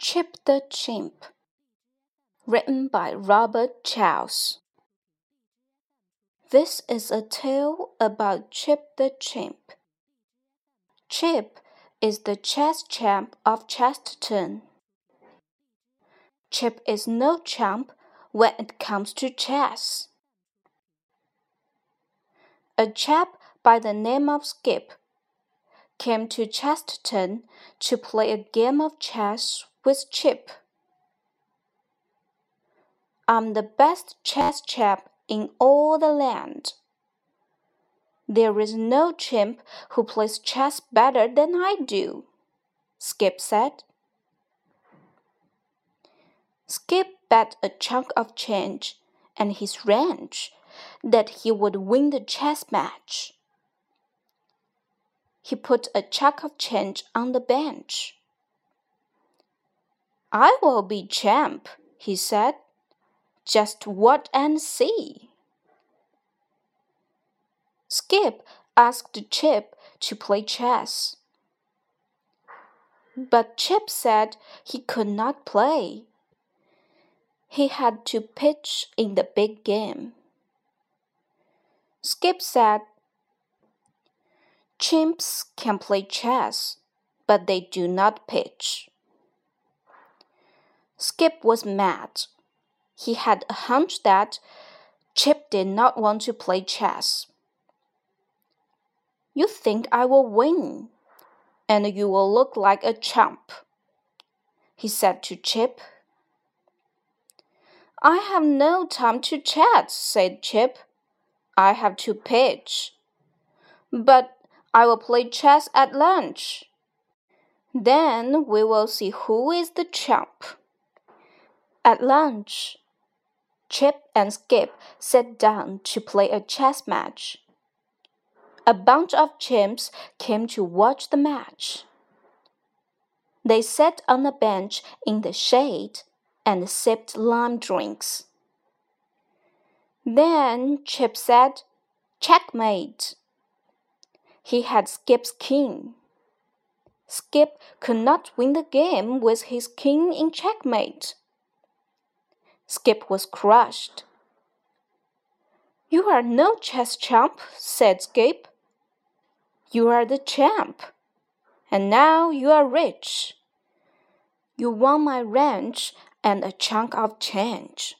Chip the Chimp, written by Robert Charles. This is a tale about Chip the Chimp. Chip is the chess champ of Chesterton. Chip is no champ when it comes to chess. A chap by the name of Skip came to Chesterton to play a game of chess with Chip. I'm the best chess chap in all the land. There is no chimp who plays chess better than I do, Skip said. Skip bet a chunk of change and his ranch that he would win the chess match. He put a chunk of change on the bench. I will be champ, he said. Just watch and see. Skip asked Chip to play chess. But Chip said he could not play. He had to pitch in the big game. Skip said, Chimps can play chess, but they do not pitch. Skip was mad. He had a hunch that Chip did not want to play chess. You think I will win, and you will look like a chump, he said to Chip. I have no time to chat, said Chip. I have to pitch. But I will play chess at lunch. Then we will see who is the chump. At lunch, Chip and Skip sat down to play a chess match. A bunch of chimps came to watch the match. They sat on a bench in the shade and sipped lime drinks. Then Chip said, Checkmate. He had Skip's king. Skip could not win the game with his king in checkmate. Skip was crushed. You are no chess champ, said Skip. You are the champ, and now you are rich. You won my ranch and a chunk of change.